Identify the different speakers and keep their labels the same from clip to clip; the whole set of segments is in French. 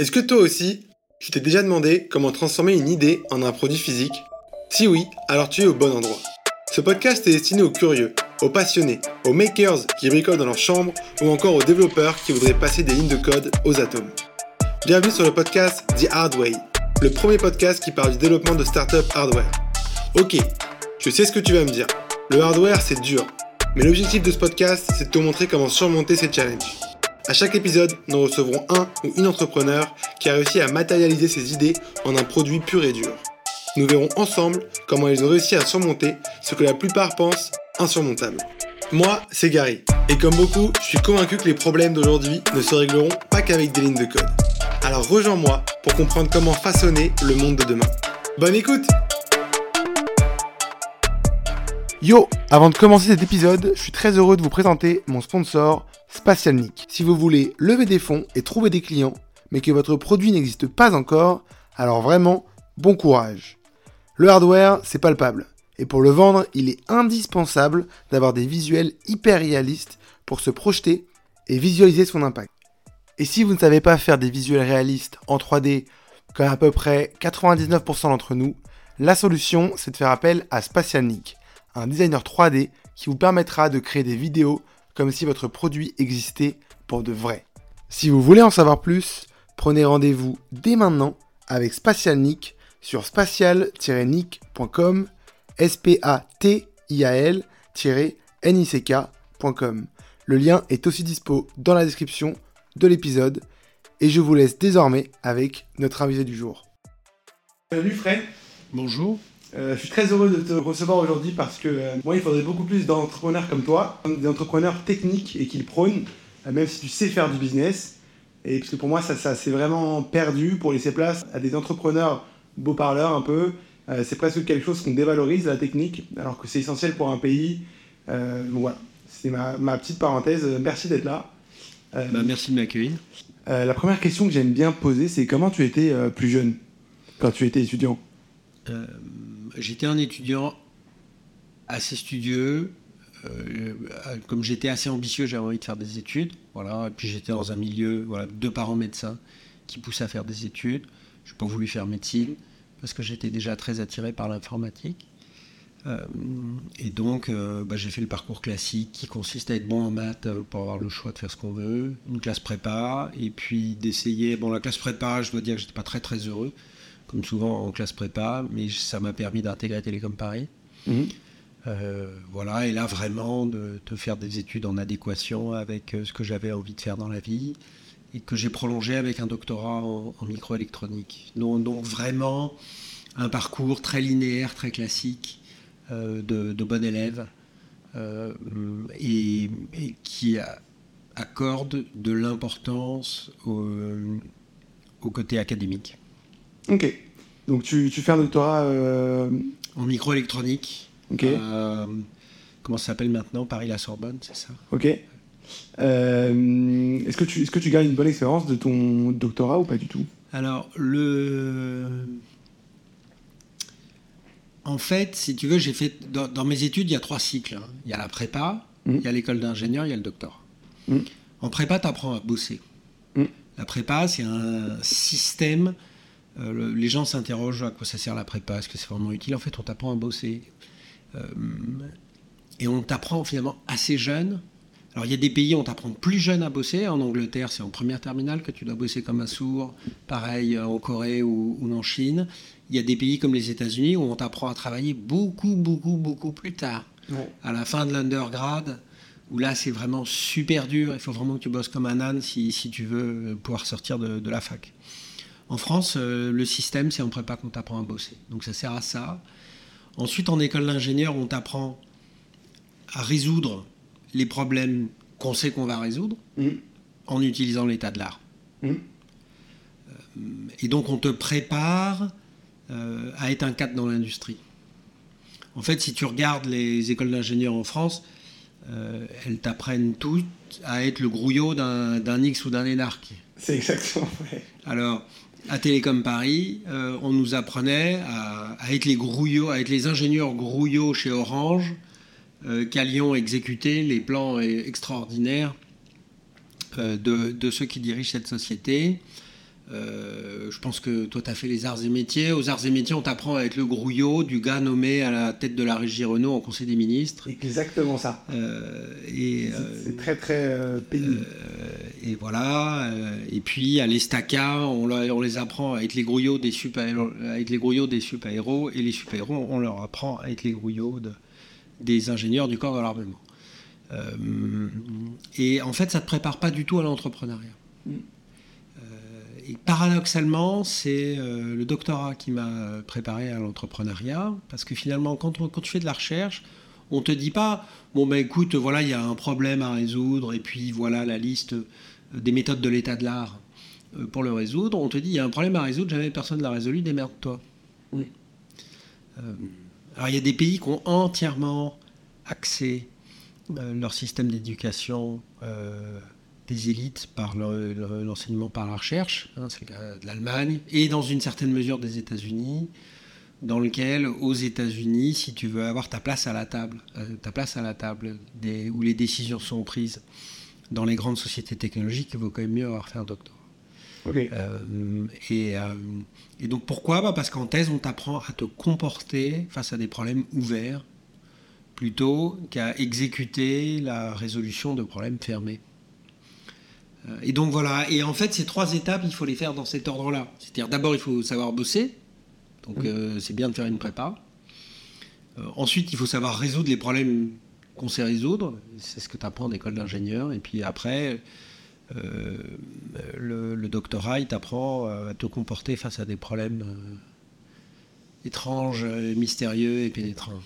Speaker 1: Est-ce que toi aussi, tu t'es déjà demandé comment transformer une idée en un produit physique? Si oui, alors tu es au bon endroit. Ce podcast est destiné aux curieux, aux passionnés, aux makers qui bricolent dans leur chambre ou encore aux développeurs qui voudraient passer des lignes de code aux atomes. Bienvenue sur le podcast The Hard Way, le premier podcast qui parle du développement de startup hardware. Ok, je sais ce que tu vas me dire. Le hardware, c'est dur. Mais l'objectif de ce podcast, c'est de te montrer comment surmonter ces challenges. À chaque épisode, nous recevrons un ou une entrepreneur qui a réussi à matérialiser ses idées en un produit pur et dur. Nous verrons ensemble comment ils ont réussi à surmonter ce que la plupart pensent insurmontable. Moi, c'est Gary, et comme beaucoup, je suis convaincu que les problèmes d'aujourd'hui ne se régleront pas qu'avec des lignes de code. Alors rejoins-moi pour comprendre comment façonner le monde de demain. Bonne écoute Yo Avant de commencer cet épisode, je suis très heureux de vous présenter mon sponsor, Spatialnik. Si vous voulez lever des fonds et trouver des clients, mais que votre produit n'existe pas encore, alors vraiment, bon courage. Le hardware, c'est palpable. Et pour le vendre, il est indispensable d'avoir des visuels hyper réalistes pour se projeter et visualiser son impact. Et si vous ne savez pas faire des visuels réalistes en 3D, comme à peu près 99% d'entre nous, la solution, c'est de faire appel à Spatialnik un designer 3D qui vous permettra de créer des vidéos comme si votre produit existait pour de vrai. Si vous voulez en savoir plus, prenez rendez-vous dès maintenant avec Spatialnik sur spatial-nick.com s p a t i a l n i c kcom Le lien est aussi dispo dans la description de l'épisode et je vous laisse désormais avec notre invité du jour. Salut Fred.
Speaker 2: Bonjour.
Speaker 1: Euh, je suis très heureux de te recevoir aujourd'hui parce que euh, moi, il faudrait beaucoup plus d'entrepreneurs comme toi, des entrepreneurs techniques et qui le prônent, euh, même si tu sais faire du business. Et parce que pour moi, ça, ça c'est vraiment perdu pour laisser place à des entrepreneurs beaux parleurs un peu. c'est presque quelque chose qu'on dévalorise, la technique, alors que c'est essentiel pour un pays. voilà, c'est ma, ma, petite parenthèse. Merci d'être là.
Speaker 2: Bah, merci de m'accueillir.
Speaker 1: la première question que j'aime bien poser, c'est comment tu étais plus jeune quand tu étais étudiant?
Speaker 2: J'étais un étudiant assez studieux. Euh, comme j'étais assez ambitieux, j'avais envie de faire des études. Voilà. Et puis j'étais dans un milieu, voilà, deux parents médecins qui poussent à faire des études. Je n'ai pas voulu faire médecine parce que j'étais déjà très attiré par l'informatique. Euh, et donc, euh, bah, j'ai fait le parcours classique qui consiste à être bon en maths pour avoir le choix de faire ce qu'on veut, une classe prépa, et puis d'essayer. Bon, la classe prépa, je dois dire que j'étais pas très très heureux comme souvent en classe prépa, mais ça m'a permis d'intégrer Télécom Paris. Mhm. Euh, voilà, et là vraiment de, te faire des études en adéquation avec euh, ce que j'avais envie de faire dans la vie et que j'ai prolongé avec un doctorat en, microélectronique. Donc, donc, vraiment un parcours très linéaire, très classique euh, de, bon élève et, qui accorde de l'importance au côté académique.
Speaker 1: Ok. Donc tu, tu fais un doctorat euh,
Speaker 2: En microélectronique.
Speaker 1: Ok.
Speaker 2: Euh, comment ça s'appelle maintenant? Paris-la Sorbonne, c'est ça?
Speaker 1: Ok. Euh, est-ce que tu est-ce que tu gardes une bonne expérience de ton doctorat ou pas du tout?
Speaker 2: Alors le en fait, si tu veux, j'ai fait dans, mes études, il y a trois cycles. Hein. Il y a la prépa, mmh. il y a l'école d'ingénieur, il y a le doctorat. Mmh. En prépa, tu apprends à bosser. Mmh. La prépa, c'est un système euh, les gens s'interrogent à quoi ça sert la prépa, est-ce que c'est vraiment utile? En fait, on t'apprend à bosser. Euh, et on t'apprend finalement assez jeune. Alors il y a des pays où on t'apprend plus jeune à bosser. En Angleterre, c'est en première terminale que tu dois bosser comme un sourd. Pareil euh, en Corée ou, en Chine. Il y a des pays comme les États-Unis où on t'apprend à travailler beaucoup, beaucoup, beaucoup plus tard. À la fin de l'undergrad, où là c'est vraiment super dur. Il faut vraiment que tu bosses comme un âne si, tu veux pouvoir sortir de la fac. En France, euh, le système, c'est en prépa qu'on t'apprend à bosser. Donc ça sert à ça. Ensuite, en école d'ingénieur, on t'apprend à résoudre les problèmes qu'on sait qu'on va résoudre mmh. en utilisant l'état de l'art. Mmh. Euh, et donc on te prépare euh, à être un cadre dans l'industrie. En fait, si tu regardes les écoles d'ingénieurs en France, elles t'apprennent toutes à être le grouillot d'un X ou d'un énarque.
Speaker 1: C'est exactement vrai.
Speaker 2: Alors, à Télécom Paris, euh, on nous apprenait à, être les grouillots, à être les ingénieurs grouillots chez Orange, euh, qu'allions exécuter les plans extraordinaires euh, de, ceux qui dirigent cette société. Euh, je pense que toi, tu as fait les arts et métiers. Aux arts et métiers, on t'apprend à être le grouillot du gars nommé à la tête de la régie Renault en Conseil des ministres.
Speaker 1: Exactement ça.
Speaker 2: Euh, et
Speaker 1: c'est très très pénible.
Speaker 2: et voilà. et puis à l'Estaca, on, on, les apprend à être les grouillots des super avec les grouillots des super et les super héros, on leur apprend à être les grouillots des ingénieurs du corps de l'armement. et en fait, ça ne te prépare pas du tout à l'entrepreneuriat. Mm et paradoxalement, c'est euh, le doctorat qui m'a préparé à l'entrepreneuriat, parce que finalement, quand, tu fais de la recherche, on te dit pas, bon ben écoute, voilà, il y a un problème à résoudre, et puis voilà la liste des méthodes de l'état de l'art euh, pour le résoudre. On te dit, il y a un problème à résoudre, jamais personne ne l'a résolu, démerde-toi. Oui. Euh, alors il y a des pays qui ont entièrement axé leur système d'éducation des élites par l'enseignement par la recherche, hein, c'est le cas de l'Allemagne, et dans une certaine mesure des États-Unis, dans lequel, aux États-Unis, si tu veux avoir ta place à la table, euh, ta place à la table des, où les décisions sont prises dans les grandes sociétés technologiques, il vaut quand même mieux avoir fait un doctorat. Euh, et, euh, et, donc pourquoi bah Parce qu'en thèse, on t'apprend à te comporter face à des problèmes ouverts plutôt qu'à exécuter la résolution de problèmes fermés. Euh, et donc voilà, et en fait ces trois étapes, il faut les faire dans cet ordre-là. C'est-à-dire d'abord il faut savoir bosser, donc euh, c'est bien de faire une prépa. Euh, ensuite il faut savoir résoudre les problèmes qu'on sait résoudre, c'est ce que tu apprends en école d'ingénieur. Et puis après, le, doctorat, il t'apprend à te comporter face à des problèmes étranges, mystérieux et pénétrants.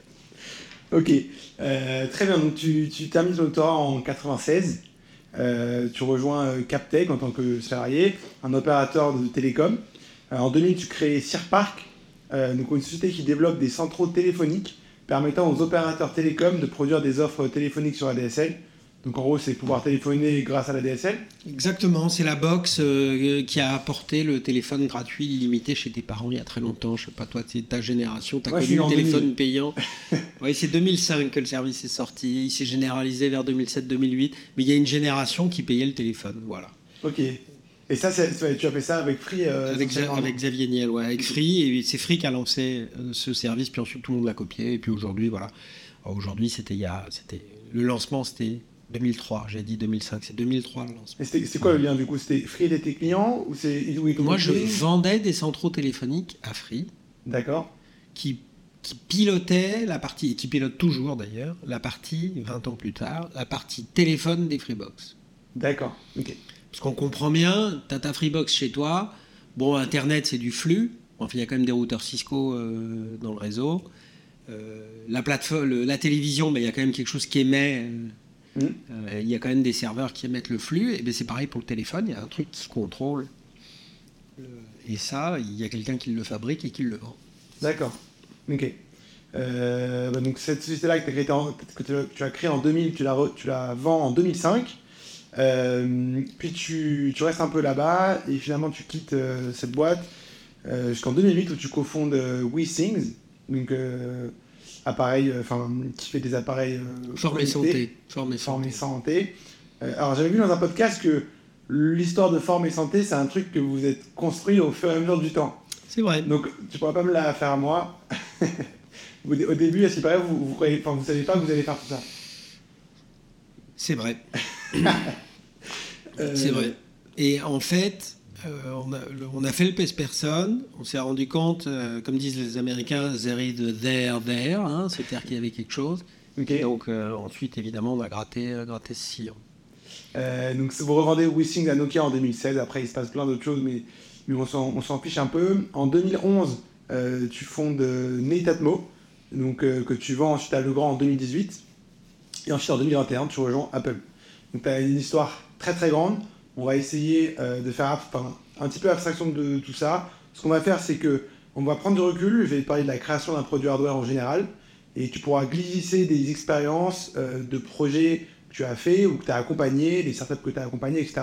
Speaker 1: ok, très bien. Donc tu, tu termines ton doctorat en 96. Euh, tu rejoins euh, Captech en tant que salarié, un opérateur de télécom. Euh, en 2000, tu crées Cirpark, une société qui développe des centraux téléphoniques permettant aux opérateurs télécoms de produire des offres téléphoniques sur ADSL. Donc en gros, c'est pouvoir téléphoner grâce à la DSL.
Speaker 2: Exactement, c'est la box euh, qui a apporté le téléphone gratuit illimité chez tes parents il y a très longtemps. Je sais pas, toi, c'est ta génération, tu as connu le téléphone payant. oui, c'est 2005 que le service est sorti. Il s'est généralisé vers 2007-2008. Mais il y a une génération qui payait le téléphone. Voilà.
Speaker 1: Ok. Et ça, tu as fait ça avec Free
Speaker 2: euh, avec, Xavier Niel, ouais, avec Free. Et c'est Free qui a lancé euh, ce service, puis ensuite tout le monde l'a copié. Et puis aujourd'hui, voilà. Aujourd'hui, c'était il y a, c'était le lancement, c'était 2003, j'ai dit 2005, c'est 2003 le lancement.
Speaker 1: C'est quoi le lien du coup? C'était Free était tes clients ou c'est
Speaker 2: Moi je vendais des centraux téléphoniques à Free.
Speaker 1: D'accord.
Speaker 2: Qui, qui pilotait la partie, et qui pilote toujours d'ailleurs, la partie, 20 ans plus tard, la partie téléphone des Freebox.
Speaker 1: D'accord, ok.
Speaker 2: Parce qu'on comprend bien, tu as ta Freebox chez toi, bon, Internet c'est du flux, enfin il y a quand même des routeurs Cisco euh, dans le réseau. Euh, la plateforme, la télévision, mais il y a quand même quelque chose qui émet. Euh, euh, il y a quand même des serveurs qui émettent le flux, et ben, c'est pareil pour le téléphone, il y a un truc qui contrôle. Et ça, il y a quelqu'un qui le fabrique et qui le vend.
Speaker 1: D'accord. Ok. Euh, bah, donc cette société-là que, que, tu as créée en 2000, tu la, tu la vends en 2005. Euh, puis tu, tu, restes un peu là-bas et finalement tu quittes cette boîte jusqu'en 2008 où tu cofondes WeSings. Donc appareil, euh, enfin, qui fait des appareils.
Speaker 2: Euh, formés santé. Formés
Speaker 1: santé. santé. Euh, alors, j'avais vu dans un podcast que l'histoire de forme et santé, c'est un truc que vous êtes construit au fur et à mesure du temps.
Speaker 2: C'est vrai.
Speaker 1: Donc, tu pourras pas me la faire à moi. au début, à ce qui paraît, vous, vous, croyez, vous savez pas que vous allez faire tout ça?
Speaker 2: C'est vrai. C'est vrai. Et en fait, euh, on, a, fait le pèse personne, on s'est rendu compte, euh, comme disent les Américains, there is there there, hein, c'est-à-dire qu'il y avait quelque chose. donc euh, ensuite, évidemment, on a gratté, gratté ce sillon.
Speaker 1: donc vous revendez Wissing à Nokia en 2016, après il se passe plein d'autres choses, mais, on s'en fiche un peu. En 2011, tu fondes Netatmo, donc, que tu vends ensuite à Legrand en 2018, et ensuite en 2021, tu rejoins Apple. Donc tu as une histoire très très grande on va essayer euh, de faire un petit peu abstraction de tout ça. Ce qu'on va faire, c'est que on va prendre du recul. Je vais parler de la création d'un produit hardware en général. Et tu pourras glisser des expériences euh, de projets que tu as fait ou que tu as accompagné, des startups que tu as accompagnées, etc.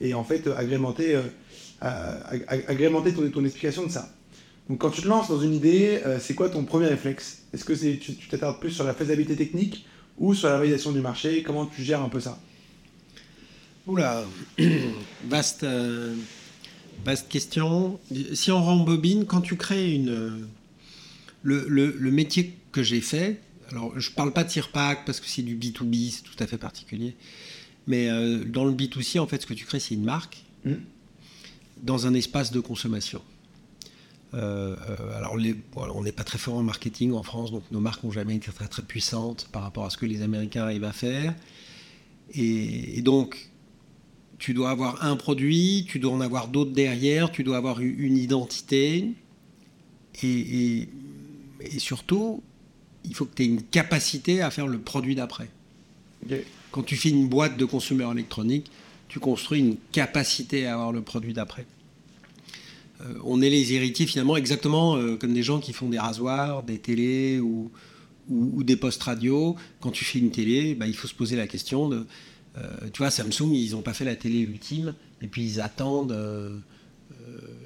Speaker 1: Et en fait, agrémenter, euh, agrémenter ton, explication de ça. Donc quand tu te lances dans une idée, c'est quoi ton premier réflexe? Est-ce que tu t'attardes plus sur la faisabilité technique ou sur la validation du marché? Comment tu gères un peu ça?
Speaker 2: Oula, vaste, euh, Vaste question. Si on rembobine, quand tu crées une. Le, métier que j'ai fait, alors je ne parle pas de pack parce que c'est du B2B, c'est tout à fait particulier. Mais euh, dans le B2C, en fait, ce que tu crées, c'est une marque mmh. dans un espace de consommation. Euh, euh, alors, on n'est pas très fort en marketing en France, donc nos marques n'ont jamais été très très puissantes par rapport à ce que les Américains arrivent à faire. Et, donc, tu dois avoir un produit, tu dois en avoir d'autres derrière, tu dois avoir une identité. Et, surtout, il faut que tu aies une capacité à faire le produit d'après. Quand tu fais une boîte de consommateurs électroniques, tu construis une capacité à avoir le produit d'après. Euh, on est les héritiers finalement exactement euh, comme des gens qui font des rasoirs, des télés ou, des postes radio. Quand tu fais une télé, bah, il faut se poser la question de, tu vois, Samsung, ils n'ont pas fait la télé ultime, et puis ils attendent,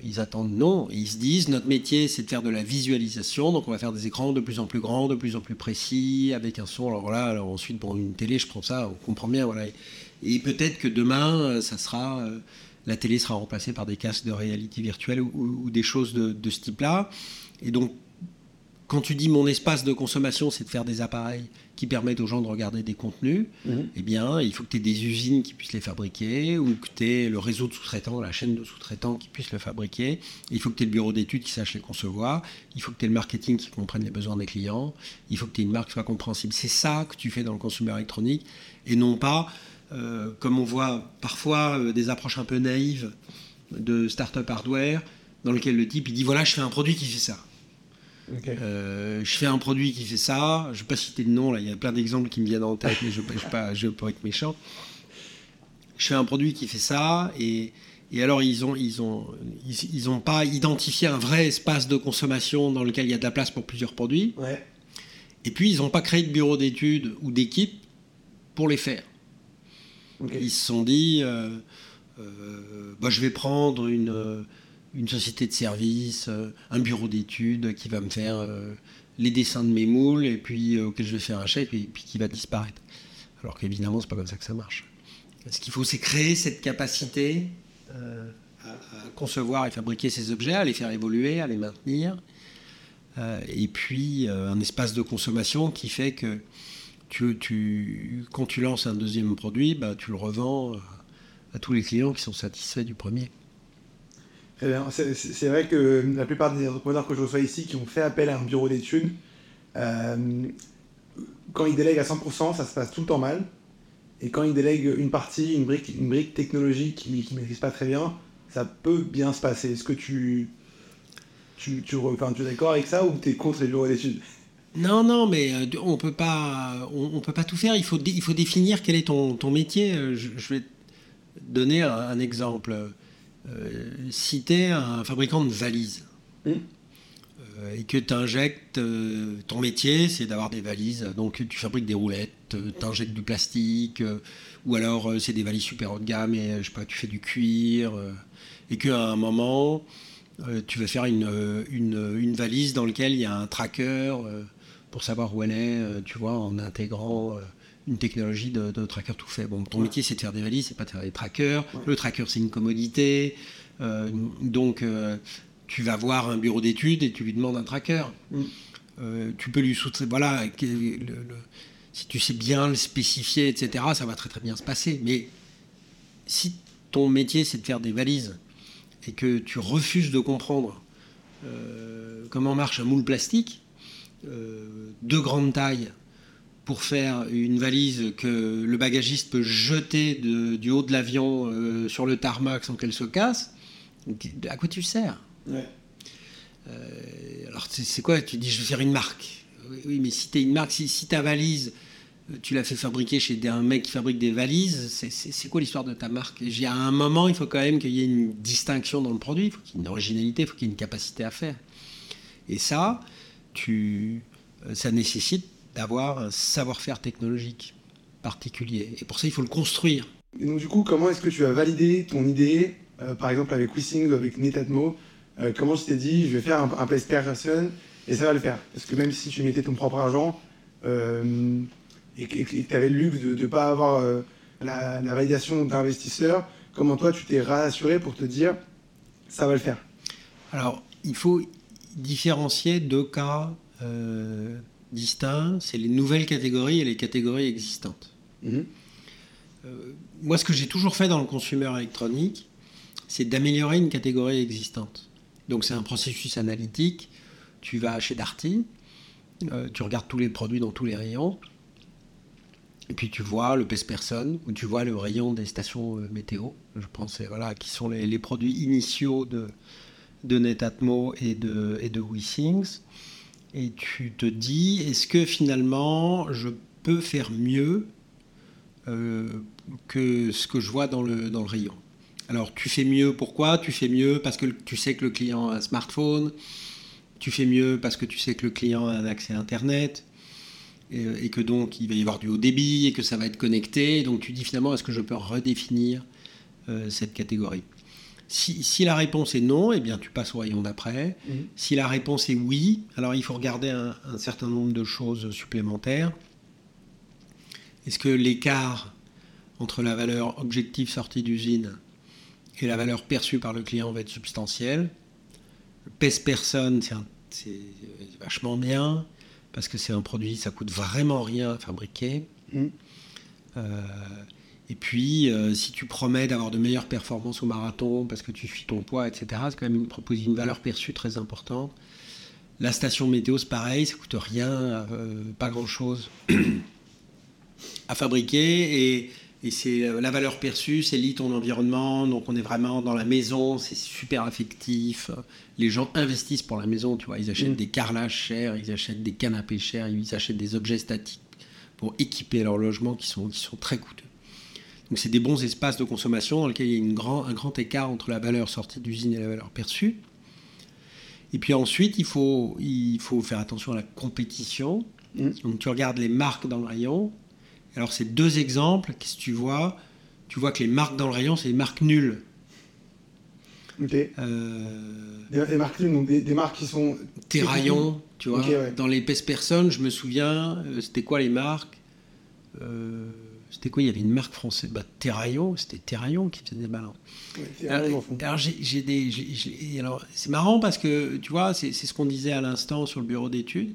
Speaker 2: ils attendent non, ils se disent, notre métier, c'est de faire de la visualisation, donc on va faire des écrans de plus en plus grands, de plus en plus précis, avec un son. Alors voilà, alors ensuite pour une télé, je prends ça, on comprend bien, voilà. Et peut-être que demain, ça sera la télé sera remplacée par des casques de réalité virtuelle ou, des choses de, ce type-là. Et donc, quand tu dis mon espace de consommation, c'est de faire des appareils qui permettent aux gens de regarder des contenus, mhm. eh bien, il faut que tu aies des usines qui puissent les fabriquer, ou que tu aies le réseau de sous-traitants, la chaîne de sous-traitants qui puissent le fabriquer. Il faut que tu aies le bureau d'études qui sache les concevoir. Il faut que tu aies le marketing qui comprenne les besoins des clients. Il faut que tu aies une marque qui soit compréhensible. C'est ça que tu fais dans le consumer électronique, et non pas euh, comme on voit parfois euh, des approches un peu naïves de start-up hardware, dans lequel le type il dit voilà, je fais un produit qui fait ça. Euh, je fais un produit qui fait ça. Je ne vais pas citer de nom, là, il y a plein d'exemples qui me viennent en tête, mais je ne vais pas, je pas être méchant. Je fais un produit qui fait ça, et, et alors ils n'ont ils ont, ils, ont pas identifié un vrai espace de consommation dans lequel il y a de la place pour plusieurs produits. Et puis ils n'ont pas créé de bureau d'études ou d'équipe pour les faire. Ils se sont dit, euh, euh, bah, je vais prendre une, euh, une société de service, un bureau d'études qui va me faire les dessins de mes moules et puis auquel je vais faire un chèque et puis qui va disparaître. Alors qu'évidemment, c'est pas comme ça que ça marche. Ce qu'il faut, c'est créer cette capacité à, concevoir et fabriquer ces objets, à les faire évoluer, à les maintenir. et puis un espace de consommation qui fait que tu, quand tu lances un deuxième produit, bah, tu le revends euh, à tous les clients qui sont satisfaits du premier.
Speaker 1: C'est vrai que la plupart des entrepreneurs que je reçois ici qui ont fait appel à un bureau d'études, euh, quand ils délèguent à 100%, ça se passe tout le temps mal. Et quand ils délèguent une partie, une brique, technologique qu'ils ne maîtrisent pas très bien, ça peut bien se passer. Est-ce que tu, tu, tu, tu es d'accord avec ça ou tu es contre les bureaux d'études?
Speaker 2: Non, non, mais euh, on peut pas, on, peut pas tout faire. Il faut, il faut définir quel est ton, métier. Euh, je, vais donner un, exemple. Euh, si tu es un fabricant de valises mmh. et que tu injectes, ton métier, c'est d'avoir des valises. Donc tu fabriques des roulettes, tu injectes du plastique, ou alors c'est des valises super haut de gamme et je sais pas, tu fais du cuir, et qu'à un moment, tu veux faire une, une, une, valise dans laquelle il y a un tracker pour savoir où elle est, euh, tu vois, en intégrant euh, une technologie de, tracker tout fait. Bon, ton métier, c'est de faire des valises, c'est pas de faire des trackers. Le tracker, c'est une commodité. Euh, donc, tu vas voir un bureau d'études et tu lui demandes un tracker. Mm. tu peux lui sous Voilà, si tu sais bien le spécifier, etc., ça va très très bien se passer. Mais si ton métier, c'est de faire des valises et que tu refuses de comprendre comment marche un moule plastique, euh, de grande taille pour faire une valise que le bagagiste peut jeter du haut de l'avion euh, sur le tarmac sans qu'elle se casse, à quoi tu sers? Euh, Alors c'est quoi? Tu dis je vais faire une marque. Oui, mais si tu une marque, si, ta valise, tu l'as fait fabriquer chez un mec qui fabrique des valises, c'est quoi l'histoire de ta marque? À un moment, il faut quand même qu'il y ait une distinction dans le produit, il faut qu'il y ait une originalité, il faut qu'il y ait une capacité à faire. Et ça, tu, euh, ça nécessite d'avoir un savoir-faire technologique particulier. Et pour ça, il faut le construire.
Speaker 1: Et donc, du coup, comment est-ce que tu as validé ton idée, euh, par exemple avec Wissing ou avec Netatmo euh, Comment tu t'es dit, je vais faire un, un PlayStation et ça va le faire? Parce que même si tu mettais ton propre argent et que tu avais le luxe de ne pas avoir la, la, validation d'investisseurs, comment toi tu t'es rassuré pour te dire ça va le faire?
Speaker 2: Alors, il faut différencier deux cas distincts. C'est les nouvelles catégories et les catégories existantes. Mhm. Euh, moi, ce que j'ai toujours fait dans le consumer électronique, c'est d'améliorer une catégorie existante. Donc, c'est un processus analytique. Tu vas chez Darty, euh, tu regardes tous les produits dans tous les rayons, et puis tu vois le pèse-personne, ou tu vois le rayon des stations euh, météo, je pense, voilà, qui sont les, produits initiaux de, de Netatmo et de, et de WeThings. Et tu te dis, est-ce que finalement je peux faire mieux euh, que ce que je vois dans le, rayon? Alors tu fais mieux, pourquoi? Tu fais mieux parce que tu sais que le client a un smartphone, tu fais mieux parce que tu sais que le client a un accès à Internet, et, que donc il va y avoir du haut débit, et que ça va être connecté. donc tu dis finalement, est-ce que je peux redéfinir euh, cette catégorie? Si, la réponse est non, eh bien tu passes au rayon d'après. Mhm. Si la réponse est oui, alors il faut regarder un, certain nombre de choses supplémentaires. Est-ce que l'écart entre la valeur objective sortie d'usine et la valeur perçue par le client va être substantiel? Le pèse-personne, c'est vachement bien parce que c'est un produit, ça coûte vraiment rien à fabriquer. Mhm. Euh, et puis, euh, si tu promets d'avoir de meilleures performances au marathon parce que tu suis ton poids, etc., c'est quand même une, une valeur perçue très importante. La station météo, c'est pareil, ça coûte rien, euh, pas grand-chose à fabriquer. Et, c'est euh, la valeur perçue, c'est lit ton environnement. Donc, on est vraiment dans la maison, c'est super affectif. Les gens investissent pour la maison, tu vois. Ils achètent mmh. des carrelages chers, ils achètent des canapés chers, ils achètent des objets statiques pour équiper leur logement qui sont, qui sont très coûteux. Donc c'est des bons espaces de consommation dans lesquels il y a une grand, un grand écart entre la valeur sortie d'usine et la valeur perçue. Et puis ensuite, il faut, il faut faire attention à la compétition. Mm. Donc tu regardes les marques dans le rayon. Alors c'est deux exemples. Qu'est-ce que tu vois? Tu vois que les marques dans le rayon, c'est des marques nulles.
Speaker 1: Ok. Euh, des, marques nulles, donc des, marques qui sont...
Speaker 2: Tes rayons, tu vois. Dans les personnes, je me souviens, euh, c'était quoi les marques? Euh, c'était quoi? Il y avait une marque française, bah, Terraillon, c'était Terraillon qui faisait des ballons. alors, j'ai des, alors c'est marrant parce que tu vois, c'est ce qu'on disait à l'instant sur le bureau d'études.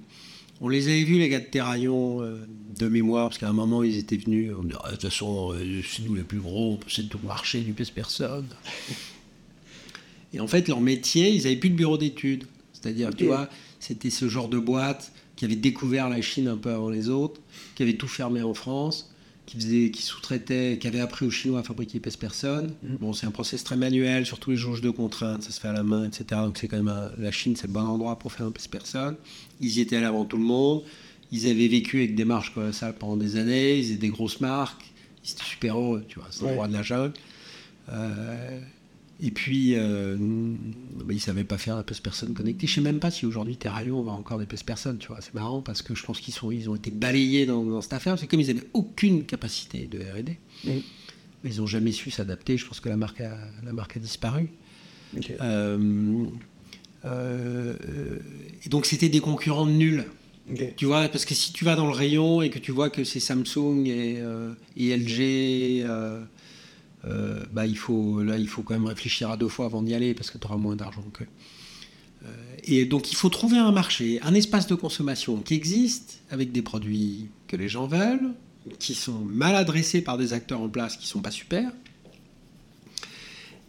Speaker 2: On les avait vus les gars de Terraillon euh, de mémoire parce qu'à un moment ils étaient venus. On disait, ah, de toute façon, euh, c'est nous les plus gros, c'est tout marché, du pèse personne. Et en fait, leur métier, ils n'avaient plus de bureau d'études. C'est-à-dire, tu vois, c'était ce genre de boîte qui avait découvert la Chine un peu avant les autres, qui avait tout fermé en France qui, faisait, qui sous-traitait, qui avait appris aux Chinois à fabriquer pèse personne. Mm. Bon, c'est un process très manuel, surtout les jauges de contraintes, ça se fait à la main, etc. Donc c'est quand même la Chine, c'est le bon endroit pour faire un pèse personne. Ils y étaient là avant tout le monde. Ils avaient vécu avec des marges comme ça pendant des années. Ils étaient des grosses marques. Ils étaient super heureux, tu vois. C'est le roi de la jungle. Euh, et puis, euh, bah, ils ne savaient pas faire la personne connectée. Je ne sais même pas si aujourd'hui Terralion va encore des personnes. Tu vois, c'est marrant parce que je pense qu'ils sont, ils ont été balayés dans, cette affaire. C'est comme ils n'avaient aucune capacité de R&D, ils n'ont jamais su s'adapter. Je pense que la marque a, la marque a disparu. Euh, euh, et donc c'était des concurrents nuls. Tu vois, parce que si tu vas dans le rayon et que tu vois que c'est Samsung et, et LG euh, bah, il faut, là, il faut quand même réfléchir à deux fois avant d'y aller parce que tu auras moins d'argent que. Euh, et donc, il faut trouver un marché, un espace de consommation qui existe avec des produits que les gens veulent, qui sont mal adressés par des acteurs en place qui sont pas super.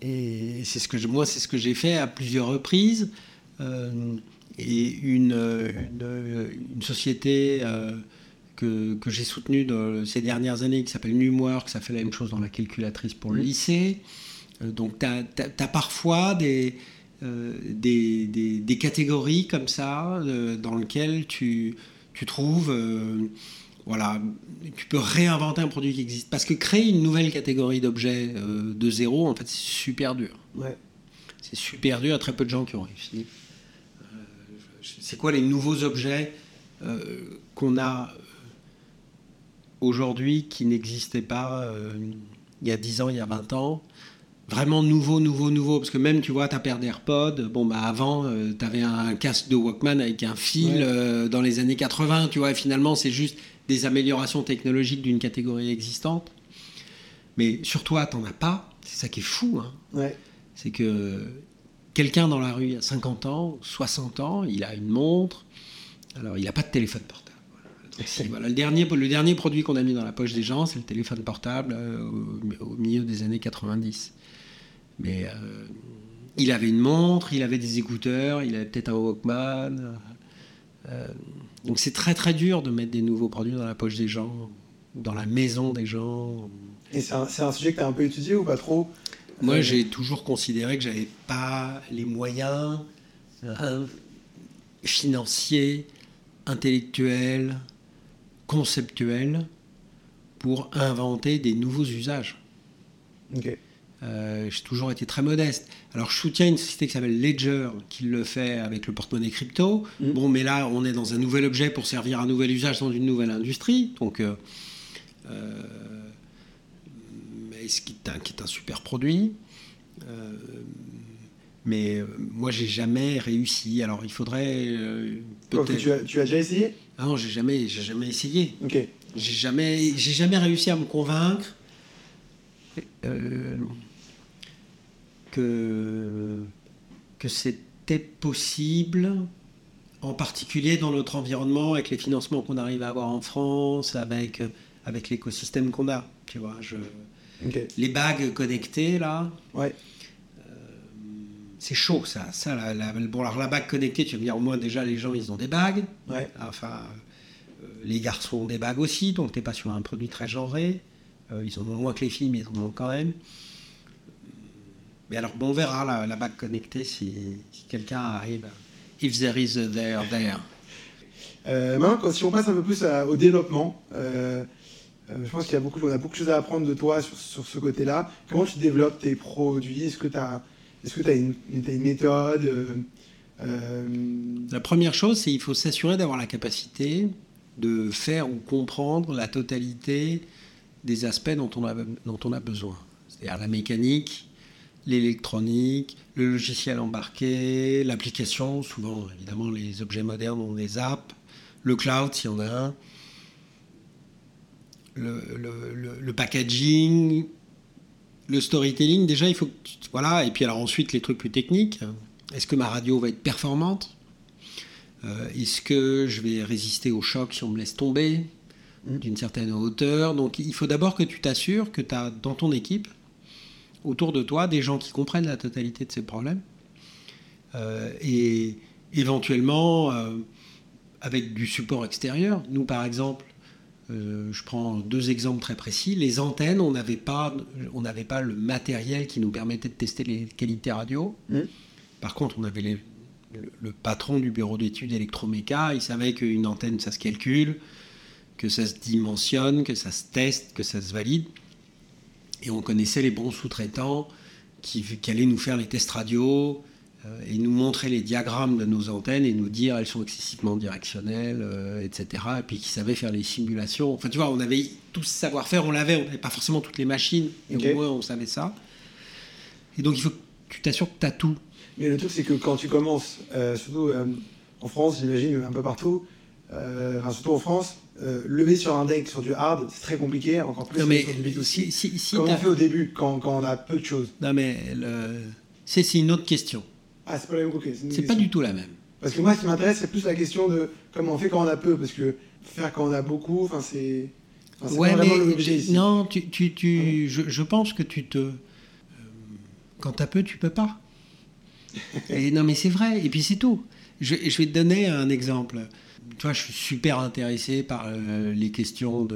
Speaker 2: Et c'est ce que moi, c'est ce que j'ai fait à plusieurs reprises. Euh, et une, société que, j'ai soutenu dans ces dernières années, qui s'appelle Numwork, ça fait la même chose dans la calculatrice pour le lycée. Euh, donc tu as, parfois des, euh, des, des, catégories comme ça euh, dans lesquelles tu, tu trouves... voilà, tu peux réinventer un produit qui existe. Parce que créer une nouvelle catégorie d'objets de zéro, en fait, c'est super dur.
Speaker 1: Ouais.
Speaker 2: C'est super dur, il y a très peu de gens qui ont réussi. c'est quoi les nouveaux objets qu'on a aujourd'hui qui n'existait pas euh, il y a 10 ans, il y a 20 ans. Vraiment nouveau, nouveau, nouveau. Parce que même, tu vois, ta paire d'AirPods, bon, bah avant, euh, tu avais un casque de Walkman avec un fil euh, dans les années 80, tu vois, et finalement, c'est juste des améliorations technologiques d'une catégorie existante. Mais sur toi, t'en as pas. C'est ça qui est fou. Hein.
Speaker 1: Ouais.
Speaker 2: C'est que quelqu'un dans la rue à 50 ans, 60 ans, il a une montre, alors il n'a pas de téléphone portable. Voilà. le, dernier, le dernier produit qu'on a mis dans la poche des gens, c'est le téléphone portable euh, au, milieu des années 90. Mais euh, il avait une montre, il avait des écouteurs, il avait peut-être un Walkman. Euh, donc c'est très très dur de mettre des nouveaux produits dans la poche des gens, dans la maison des gens.
Speaker 1: Et c'est un, un, sujet que tu as un peu étudié ou pas trop?
Speaker 2: Moi j'ai toujours considéré que j'avais pas les moyens financiers, intellectuels, conceptuel pour inventer des nouveaux usages. Euh, j'ai toujours été très modeste. Alors, je soutiens une société qui s'appelle Ledger, qui le fait avec le porte-monnaie crypto. Mm. Bon, mais là, on est dans un nouvel objet pour servir un nouvel usage dans une nouvelle industrie. Donc, euh, euh, ce qui est, un, qui est un super produit. mais moi, j'ai jamais réussi. Alors, il faudrait
Speaker 1: peut-être. Tu as, tu as déjà essayé?
Speaker 2: Ah non, j'ai jamais, j'ai jamais essayé.
Speaker 1: Ok.
Speaker 2: J'ai jamais, j'ai jamais réussi à me convaincre euh, que que c'était possible, en particulier dans notre environnement, avec les financements qu'on arrive à avoir en France, avec avec l'écosystème qu'on a. Tu vois, je, les bagues connectées là.
Speaker 1: Ouais.
Speaker 2: C'est chaud ça. ça la, bon, alors la bague connectée, tu vas me dire, au moins déjà les gens ils ont des bagues.
Speaker 1: Ouais.
Speaker 2: Enfin, euh, les garçons ont des bagues aussi, donc t'es pas sur un produit très genré. Euh, ils en ont moins que les filles, mais ils en ont quand même. Mais alors, bon, on verra la, bague connectée si, quelqu'un arrive. If there is a there, there.
Speaker 1: Euh, maintenant, si on passe un peu plus au développement, je pense qu'il y a beaucoup, on a beaucoup de choses à apprendre de toi sur, ce côté-là. Comment tu développes tes produits? Est-ce que tu as, est-ce que as une, méthode
Speaker 2: La première chose, c'est qu'il faut s'assurer d'avoir la capacité de faire ou comprendre la totalité des aspects dont on a, besoin. C'est-à-dire la mécanique, l'électronique, le logiciel embarqué, l'application, souvent évidemment les objets modernes ont des apps, le cloud s'il y en a un, le, packaging, le storytelling, déjà il faut que voilà, et puis alors ensuite les trucs plus techniques. Est-ce que ma radio va être performante? Euh, est-ce que je vais résister au choc si on me laisse tomber mm. d'une certaine hauteur? Donc il faut d'abord que tu t'assures que tu as dans ton équipe, autour de toi, des gens qui comprennent la totalité de ces problèmes. Euh, et éventuellement, euh, avec du support extérieur. Nous, par exemple, je prends deux exemples très précis. Les antennes, on n'avait pas, on pas le matériel qui nous permettait de tester les qualités radio. Mm. Par contre, on avait les, le, patron du bureau d'études électroméca, il savait qu'une antenne, ça se calcule, que ça se dimensionne, que ça se teste, que ça se valide. Et on connaissait les bons sous-traitants qui, allaient nous faire les tests radio euh, et nous montrer les diagrammes de nos antennes et nous dire elles sont excessivement directionnelles, euh, etc. Et puis qui savaient faire les simulations. Enfin, tu vois, on avait tout ce savoir-faire, on l'avait, on n'avait pas forcément toutes les machines, et au moins on savait ça. Et donc il faut que tu t'assures que tu as tout.
Speaker 1: Mais le truc, c'est que quand tu commences, euh, surtout euh, en France, j'imagine, un peu partout, euh, surtout en France, lever sur un deck sur du hard, c'est très compliqué, encore plus sur du B2C. Si, si, Comment on fait au début, quand, quand, on a peu de choses?
Speaker 2: Non, mais c'est une autre question.
Speaker 1: Ah, c'est pas la même
Speaker 2: C'est pas du tout la même.
Speaker 1: Parce que moi, ce qui m'intéresse, c'est plus la question de comment on fait quand on a peu, parce que faire quand on a beaucoup, enfin, c'est.
Speaker 2: ouais, mais non, tu, tu, tu je, je, pense que tu te. quand t'as peu, tu peux pas. Et non, mais c'est vrai. Et puis c'est tout. Je, vais te donner un exemple. Tu vois, je suis super intéressé par euh, les questions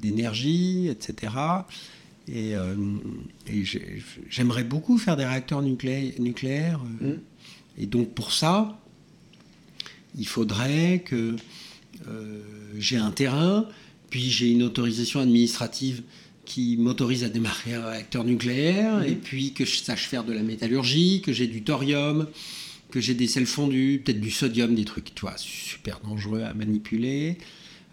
Speaker 2: d'énergie, etc. Et, euh, j'aimerais beaucoup faire des réacteurs nucléaires. Euh. Mmh. Et donc pour ça, il faudrait que j'ai un terrain, puis j'ai une autorisation administrative qui m'autorise à démarrer un réacteur nucléaire, mhm. et puis que je sache faire de la métallurgie, que j'ai du thorium, que j'ai des sels fondus, peut-être du sodium, des trucs, tu vois, super dangereux à manipuler,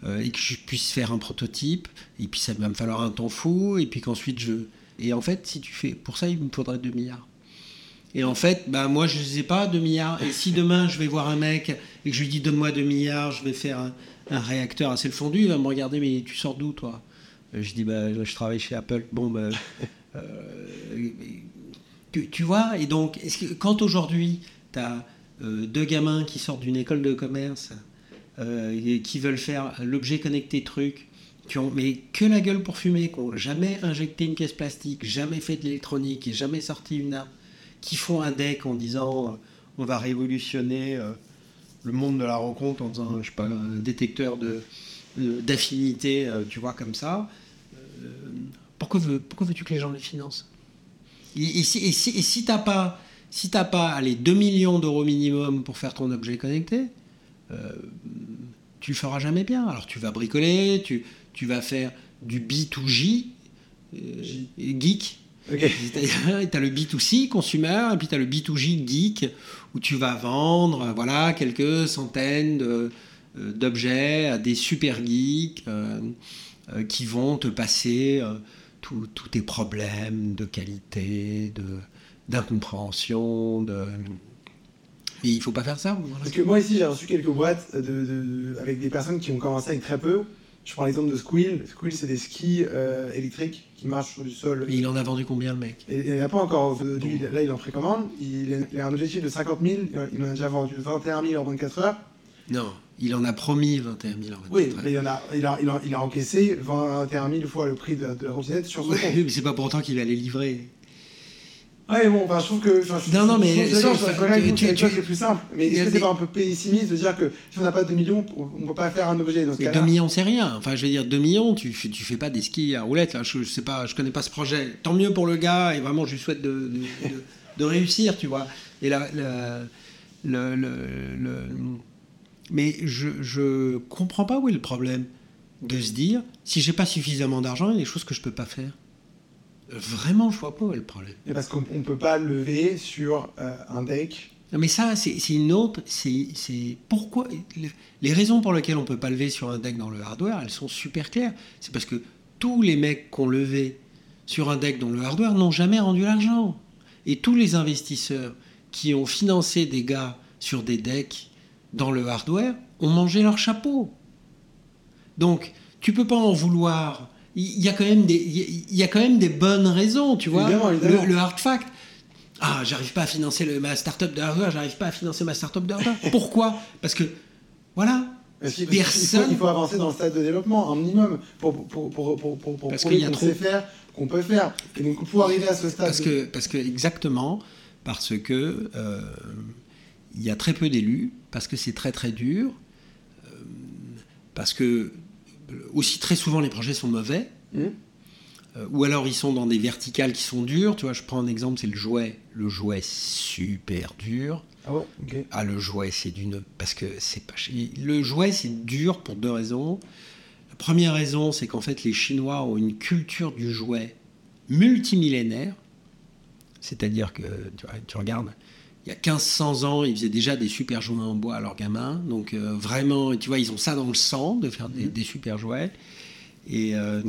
Speaker 2: euh, et que je puisse faire un prototype, et puis ça va me falloir un temps fou, et puis qu'ensuite je... Et en fait, si tu fais... Pour ça, il me faudrait 2 milliards. Et en fait, bah, moi, je ne sais pas, 2 milliards. Et si demain, je vais voir un mec et que je lui dis, donne-moi 2 milliards, je vais faire un, réacteur sel fondu, il va me regarder, mais tu sors d'où, toi? Je dis, bah, je travaille chez Apple. Bon, bah, euh, tu, vois, et donc, que, quand aujourd'hui, tu as deux gamins qui sortent d'une école de commerce, qui veulent faire l'objet connecté truc, qui ont mais que la gueule pour fumer, qui n'ont jamais injecté une caisse plastique, jamais fait de l'électronique jamais sorti une arme, qui font un deck en disant on va révolutionner le monde de la rencontre en faisant, je sais pas, un détecteur de, d'affinité, euh, tu vois, comme ça. Euh, pourquoi, veux, pourquoi veux-tu que les gens les financent? Et, si, et, si, t'as pas, si t'as pas allez, 2 millions d'euros minimum pour faire ton objet connecté, euh, tu le feras jamais bien. Alors tu vas bricoler, tu, tu vas faire du B2J, geek. Okay. Tu as le B2C, consumer, et puis tu as le B2J, geek, où tu vas vendre voilà, quelques centaines de, euh, d'objets à des super geeks euh, euh, qui vont te passer tous tes problèmes de qualité, de, d'incompréhension, de... Mais il faut pas faire ça.
Speaker 1: Parce que moi ici j'ai reçu quelques boîtes de, avec des personnes qui ont commencé avec très peu. Je prends l'exemple de Squill. Squill c'est des skis électriques qui marchent sur du sol.
Speaker 2: Et il en a vendu combien le mec?
Speaker 1: Et, Il n'a pas encore vendu, là il en précommande. Il, il a un objectif de 50 000, il en a déjà vendu 21 000 en 24 heures.
Speaker 2: Non, il en a promis 21 000 en
Speaker 1: Oui, mais il, en a, il, a, il, a, encaissé 21 000 fois le prix de, de la sur ce
Speaker 2: compte. Oui, mais c'est pas pour autant qu'il va les livrer.
Speaker 1: Ouais, bon, enfin, je trouve que.
Speaker 2: non, non, mais.
Speaker 1: C'est tu, tu, plus simple. Mais est-ce que c'est pas un peu pessimiste de dire que si on n'a pas 2 millions, on ne peut pas faire un objet dans ce cas
Speaker 2: 2 millions, c'est rien. Enfin, je veux dire, 2 millions, tu, tu fais pas des skis à roulettes. Là. Je, ne sais pas, je connais pas ce projet. Tant mieux pour le gars, et vraiment, je lui souhaite de, de, de, réussir, tu vois. Et là, le, le, le mais je ne comprends pas où est le problème de se dire, si j'ai pas suffisamment d'argent, il y a des choses que je peux pas faire. Vraiment, je vois pas où est le problème.
Speaker 1: Et parce qu'on ne peut pas lever sur euh, un deck.
Speaker 2: Non, mais ça, c'est une autre. C'est pourquoi les raisons pour lesquelles on peut pas lever sur un deck dans le hardware, elles sont super claires. C'est parce que tous les mecs qui ont levé sur un deck dans le hardware n'ont jamais rendu l'argent. Et tous les investisseurs qui ont financé des gars sur des decks dans le hardware ont mangé leur chapeau. Donc, tu peux pas en vouloir. Il y a quand même des, il y a quand même des bonnes raisons, tu vois. Le, hard fact. Ah, j'arrive pas à financer le, ma startup de hardware, j'arrive pas à financer ma startup de hardware. Pourquoi? Parce que, voilà,
Speaker 1: Personne... Il, faut, avancer dans le stade de développement, un minimum, pour, pour, pour, pour, pour, pour qu'on sait faire, qu'on peut faire. Et donc, pour arriver à ce stade.
Speaker 2: Parce, que, parce que, exactement, parce que euh, il y a très peu d'élus, parce que c'est très très dur, euh, parce que aussi très souvent les projets sont mauvais, mmh. euh, ou alors ils sont dans des verticales qui sont dures. Tu vois, je prends un exemple, c'est le jouet. Le jouet super dur.
Speaker 1: Ah ouais,
Speaker 2: Ah le jouet c'est d'une parce que c'est pas le jouet c'est dur pour deux raisons. La première raison c'est qu'en fait les Chinois ont une culture du jouet multimillénaire, c'est-à-dire que tu, tu regardes il y a 1500 ans, ils faisaient déjà des super jouets en bois à leurs gamins. Donc euh, vraiment, tu vois, ils ont ça dans le sang de faire des, mhm. super jouets. Et euh,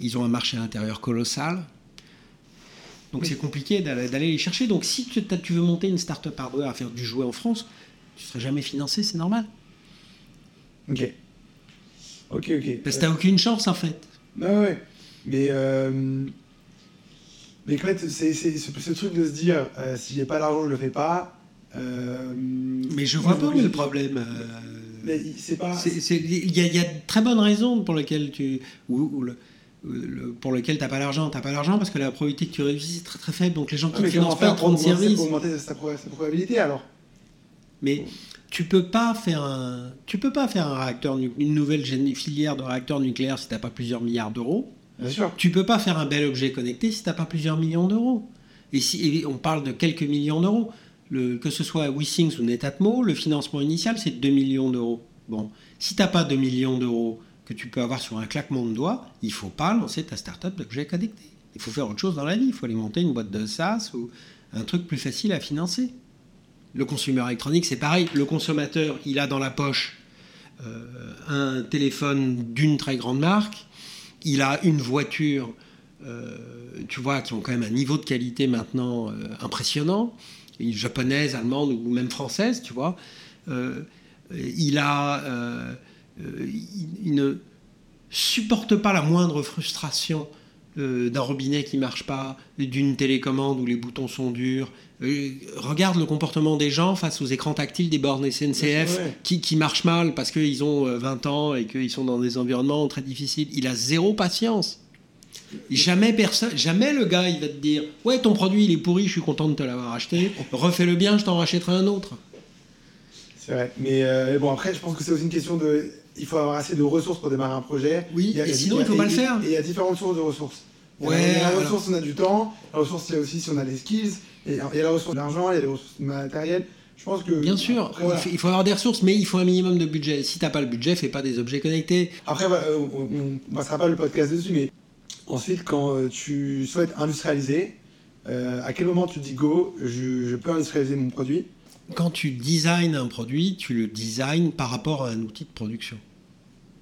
Speaker 2: ils ont un marché intérieur colossal. Donc c'est compliqué d'aller les chercher. Donc si tu, tu, veux monter une start-up hardware à faire du jouet en France, tu ne serais jamais financé, c'est normal.
Speaker 1: Ok. Ok, ok.
Speaker 2: Parce que tu n'as aucune chance en fait.
Speaker 1: Ah ouais. Mais euh, mais en fait, c'est ce truc de se dire, euh, si j'ai pas l'argent, je le fais pas. Euh,
Speaker 2: mais je vois pas où est le problème. Euh.
Speaker 1: Mais c'est pas.
Speaker 2: Il y, a de très bonnes raisons pour lesquelles tu. Ou, le, pour lequel tu n'as pas l'argent. Tu n'as pas l'argent parce que la probabilité que tu réussisses est très très faible. Donc les gens qui ne financent pas
Speaker 1: prendre
Speaker 2: service.
Speaker 1: Pour augmenter sa, probabilité alors?
Speaker 2: Mais tu peux pas faire un, tu peux pas faire un réacteur, une nouvelle filière de réacteurs nucléaires si tu n'as pas plusieurs milliards d'euros.
Speaker 1: Bien sûr.
Speaker 2: Tu peux pas faire un bel objet connecté si tu n'as pas plusieurs millions d'euros. Et, si, on parle de quelques millions d'euros. que ce soit WeSings ou Netatmo, le financement initial, c'est 2 millions d'euros. Bon, si tu n'as pas 2 millions d'euros que tu peux avoir sur un claquement de doigts, il faut pas lancer ta startup d'objet connecté. Il faut faire autre chose dans la vie. Il faut aller monter une boîte de SaaS ou un truc plus facile à financer. Le consumer électronique, c'est pareil. Le consommateur, il a dans la poche euh, un téléphone d'une très grande marque il a une voiture, euh, tu vois, qui ont quand même un niveau de qualité maintenant euh, impressionnant, japonaise, allemande ou même française, tu vois. Euh, il a, il, ne supporte pas la moindre frustration d'un robinet qui marche pas, d'une télécommande où les boutons sont durs. Euh, regarde le comportement des gens face aux écrans tactiles des bornes SNCF qui, qui, marchent mal parce qu'ils ont 20 ans et qu'ils sont dans des environnements très difficiles. Il a zéro patience. Jamais personne, jamais le gars il va te dire ouais ton produit il est pourri, je suis content de te l'avoir acheté, refais-le bien, je t'en rachèterai un autre.
Speaker 1: C'est vrai, mais bon après je pense que c'est aussi une question de il faut avoir assez de ressources pour démarrer un projet.
Speaker 2: Oui, et sinon, il ne faut pas le faire.
Speaker 1: Et il y a différentes sources de ressources. Ouais, la ressource, on a du temps. La ressource, il y a aussi si on a les skills. Et il y a la ressource de l'argent, il y a les ressources matérielles. Je pense que.
Speaker 2: Bien sûr, il, faut, avoir des ressources, mais il faut un minimum de budget. Si tu n'as pas le budget, fais pas des objets connectés.
Speaker 1: Après, euh, on ne passera pas le podcast dessus, mais ensuite, quand euh, tu souhaites industrialiser, euh, à quel moment tu dis go, je peux industrialiser mon produit?
Speaker 2: Quand tu designs un produit, tu le designs par rapport à un outil de production.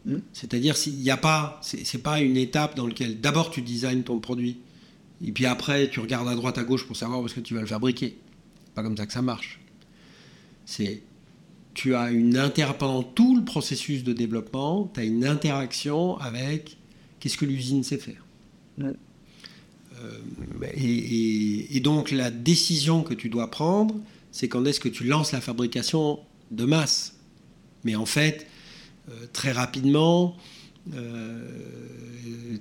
Speaker 2: Hmm. C'est-à-dire s'il n'y a pas, c'est pas une étape dans laquelle d'abord tu designs ton produit et puis après tu regardes à droite à gauche pour savoir où est-ce que tu vas le fabriquer. Pas comme ça que ça marche. C'est tu as une inter pendant tout le processus de développement, tu as une interaction avec qu'est-ce que l'usine sait faire. Euh, et, et, donc la décision que tu dois prendre, c'est quand est-ce que tu lances la fabrication de masse. Mais en fait, euh, très rapidement, euh,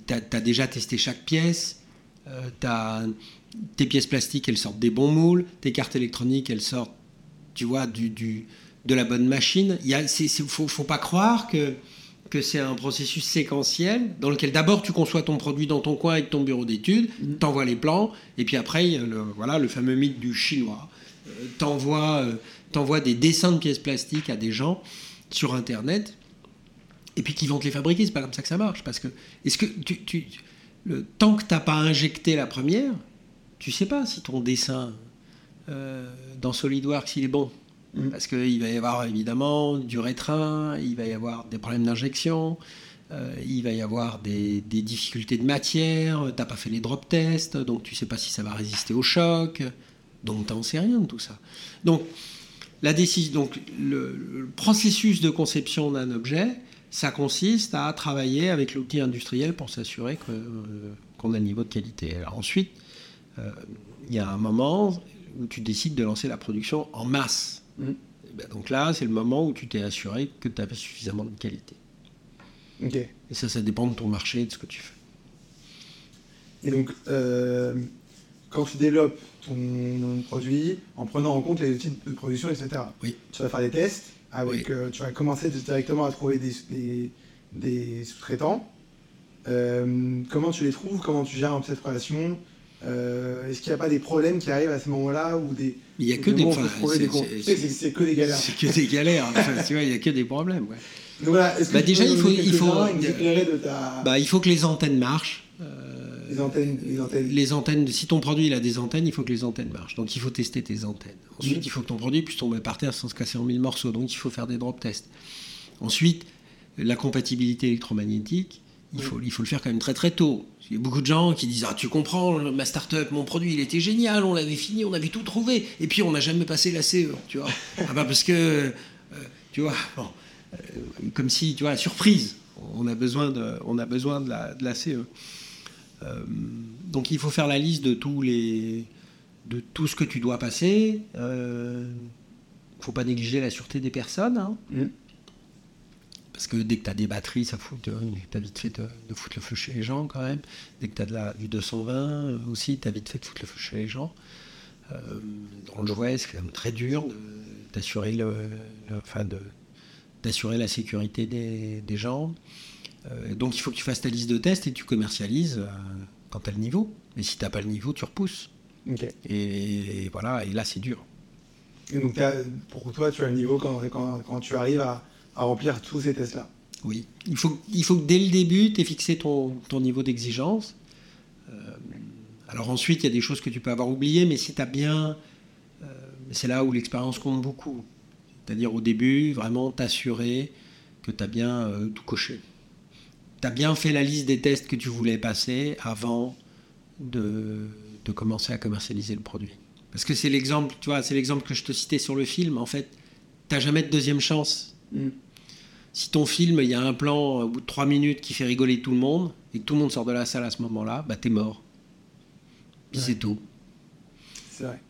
Speaker 2: tu as, déjà testé chaque pièce, euh, tes pièces plastiques, elles sortent des bons moules, tes cartes électroniques, elles sortent, tu vois, du, du de la bonne machine. Il ne faut, faut, pas croire que, que c'est un processus séquentiel dans lequel d'abord tu conçois ton produit dans ton coin avec ton bureau d'études, mmh. tu envoies les plans, et puis après, le, voilà, le fameux mythe du chinois t'envoies euh, des dessins de pièces plastiques à des gens sur Internet, et puis qui vont te les fabriquer. C'est pas comme ça que ça marche. Parce que, est-ce que tu, le, tant que t'as pas injecté la première, tu sais pas si ton dessin euh, dans SolidWorks il est bon. Mm. Parce qu'il va y avoir évidemment du rétrain, il va y avoir des problèmes d'injection, euh, il va y avoir des, des difficultés de matière, t'as pas fait les drop tests, donc tu sais pas si ça va résister au choc. Donc tu n'en sais rien de tout ça. Donc, la décision, donc le, processus de conception d'un objet, ça consiste à travailler avec l'outil industriel pour s'assurer euh, qu'on a le niveau de qualité. Alors ensuite, euh, il y a un moment où tu décides de lancer la production en masse. Mmh. Ben, donc là, c'est le moment où tu t'es assuré que tu avais suffisamment de qualité. Et ça, ça dépend de ton marché et de ce que tu fais.
Speaker 1: Et donc, euh, quand tu développes ton produit en prenant en compte les outils de production, etc.
Speaker 2: Oui.
Speaker 1: Tu vas faire des tests, avec, euh, tu vas commencer directement à trouver des, des, sous-traitants. Euh, comment tu les trouves? Comment tu gères cette relation? Euh, Est-ce qu'il n'y a pas des problèmes qui arrivent à ce moment-là ou des
Speaker 2: Il n'y a que des, problèmes.
Speaker 1: C'est que des galères.
Speaker 2: C'est que des galères. tu vois, il n'y a que des problèmes. Ouais.
Speaker 1: Donc voilà,
Speaker 2: bah déjà, il faut, il faut,
Speaker 1: de ta...
Speaker 2: bah, il faut que les antennes marchent.
Speaker 1: Les antennes,
Speaker 2: si ton produit a des antennes, il faut que les antennes marchent. Donc il faut tester tes antennes. Ensuite, il faut que ton produit puisse tomber par terre sans se casser en mille morceaux. Donc il faut faire des drop tests. Ensuite, la compatibilité électromagnétique, il, faut, il faut le faire quand même très très tôt. Il y a beaucoup de gens qui disent Ah, tu comprends, ma start-up, mon produit, il était génial, on l'avait fini, on avait tout trouvé. Et puis on n'a jamais passé la CE, tu vois. ah bah parce que, euh, tu vois, euh, comme si, tu vois, surprise, on a besoin de, on a besoin de la CE. Euh, donc il faut faire la liste de tous les de tout ce que tu dois passer. Il euh, ne faut pas négliger la sûreté des personnes. Hein. Mm. Parce que dès que tu as des batteries, ça fout, tu as vite fait de, foutre le feu chez les gens quand même. Dès que tu as de la, du 220 euh, aussi, tu as vite fait de foutre le feu chez les gens. dans le jouet, c'est quand même très dur d'assurer le, enfin de, d'assurer la sécurité des, des gens. Euh, donc il faut que tu fasses ta liste de tests et tu commercialises euh, quand tu as le niveau. Mais si tu n'as pas le niveau, tu repousses. Et, voilà, et là c'est dur.
Speaker 1: Et donc pour toi, tu as le niveau quand, quand, tu arrives à, remplir tous ces tests-là?
Speaker 2: Oui, il faut, il faut que dès le début, tu aies fixé ton, ton niveau d'exigence. Euh, alors ensuite, il y a des choses que tu peux avoir oubliées, mais si tu as bien... c'est là où l'expérience compte beaucoup. C'est-à-dire au début, vraiment t'assurer que tu as bien tout coché as bien fait la liste des tests que tu voulais passer avant de, commencer à commercialiser le produit. Parce que c'est l'exemple, tu vois, c'est l'exemple que je te citais sur le film. En fait, tu n'as jamais de deuxième chance. Mm. Si ton film, il y a un plan au bout de 3 minutes qui fait rigoler tout le monde, et que tout le monde sort de la salle à ce moment-là, bah t'es mort. Puis c'est tout.
Speaker 1: C'est vrai.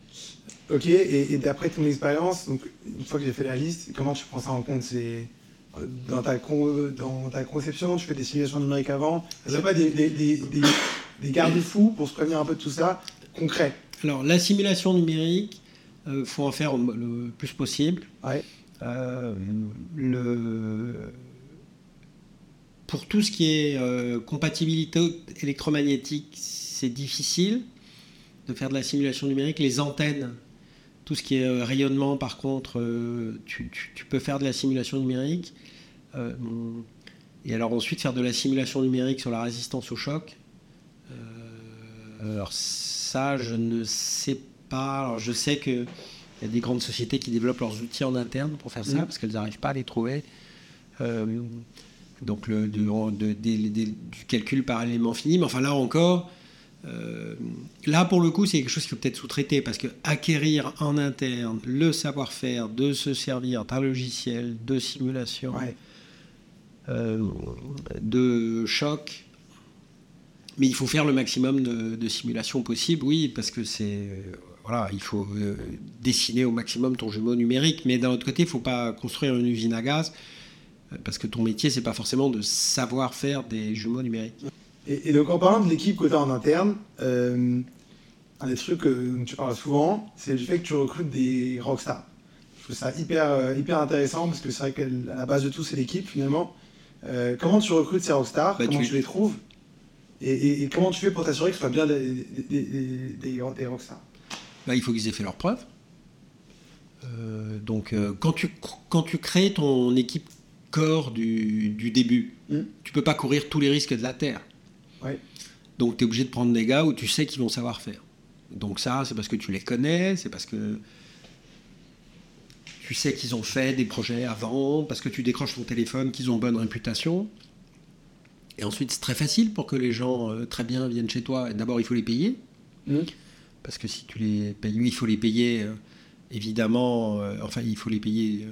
Speaker 1: Ok, et, d'après ton expérience, donc une fois que j'ai fait la liste, comment tu prends ça en compte? C'est dans ta, dans ta conception, tu fais des simulations numériques avant. Il n'y a pas des, des, des, des garde-fous pour se prévenir un peu de tout ça, concret
Speaker 2: Alors, la simulation numérique, il euh, faut en faire le plus possible.
Speaker 1: Ouais.
Speaker 2: Euh, le... Pour tout ce qui est euh, compatibilité électromagnétique, c'est difficile de faire de la simulation numérique. Les antennes, tout ce qui est rayonnement, par contre, tu, tu, peux faire de la simulation numérique. et alors ensuite faire de la simulation numérique sur la résistance au choc. alors ça, je ne sais pas. Alors, je sais qu'il y a des grandes sociétés qui développent leurs outils en interne pour faire ça, mm. parce qu'elles n'arrivent pas à les trouver. Euh, donc le, du, calcul par élément fini. Mais enfin là encore, euh, là pour le coup, c'est quelque chose qu'il faut peut-être sous-traiter, parce que acquérir en interne le savoir-faire de se servir d'un logiciel de simulation, euh, de choc, mais il faut faire le maximum de, simulations possible, oui, parce que c'est. Euh, voilà, il faut euh, dessiner au maximum ton jumeau numérique, mais d'un autre côté, il ne faut pas construire une usine à gaz, parce que ton métier, c'est pas forcément de savoir faire des jumeaux numériques.
Speaker 1: Et, donc, en parlant de l'équipe que tu as en interne, un des trucs que tu parles souvent, c'est le fait que tu recrutes des rockstars. Je trouve ça hyper, hyper intéressant, parce que c'est vrai qu'à la base de tout, c'est l'équipe, finalement. comment tu recrutes ces rockstars? Bah, Comment tu les trouves? Et, comment tu fais pour t'assurer que ce soit bien des, des, des, rockstars?
Speaker 2: Bah, Il faut qu'ils aient fait leurs preuves. Euh, donc, euh, quand, tu, quand tu crées ton équipe corps du, du début, tu hmm. tu peux pas courir tous les risques de la Terre. Donc, tu es obligé de prendre des gars où tu sais qu'ils vont savoir faire. Donc, ça, c'est parce que tu les connais, c'est parce que tu sais qu'ils ont fait des projets avant, parce que tu décroches ton téléphone, qu'ils ont bonne réputation. Et ensuite, c'est très facile pour que les gens euh, très bien viennent chez toi. D'abord, il faut les payer. Mmh. Parce que si tu les payes, il faut les payer, euh, évidemment, euh, enfin, il faut les payer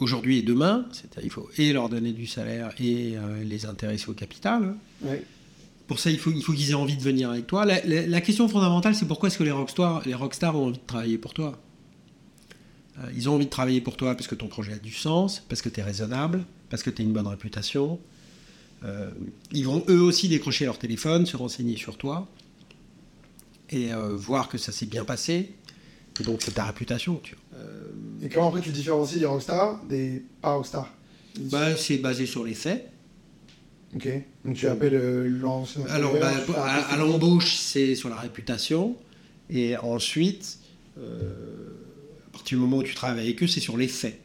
Speaker 2: aujourd'hui et demain. C'est-à-dire, il faut et leur donner du salaire et les intéresser au capital. Pour ça, il faut, il faut qu'ils aient envie de venir avec toi. La, question fondamentale, c'est pourquoi est-ce que les rockstars, les rockstars ont envie de travailler pour toi? Ils ont envie de travailler pour toi parce que ton projet a du sens, parce que tu es raisonnable, parce que tu as une bonne réputation, euh, ils vont eux aussi décrocher leur téléphone, se renseigner sur toi et euh, voir que ça s'est bien passé. Et donc c'est ta réputation. Tu
Speaker 1: et comment après tu différencies les rockstars des pas rockstars?
Speaker 2: Bah, C'est basé sur les faits.
Speaker 1: Ok. Donc tu appelles euh, l'ancien.
Speaker 2: Alors bah, à, l'embauche c'est sur la réputation et ensuite à partir du moment où tu travailles avec eux c'est sur les faits.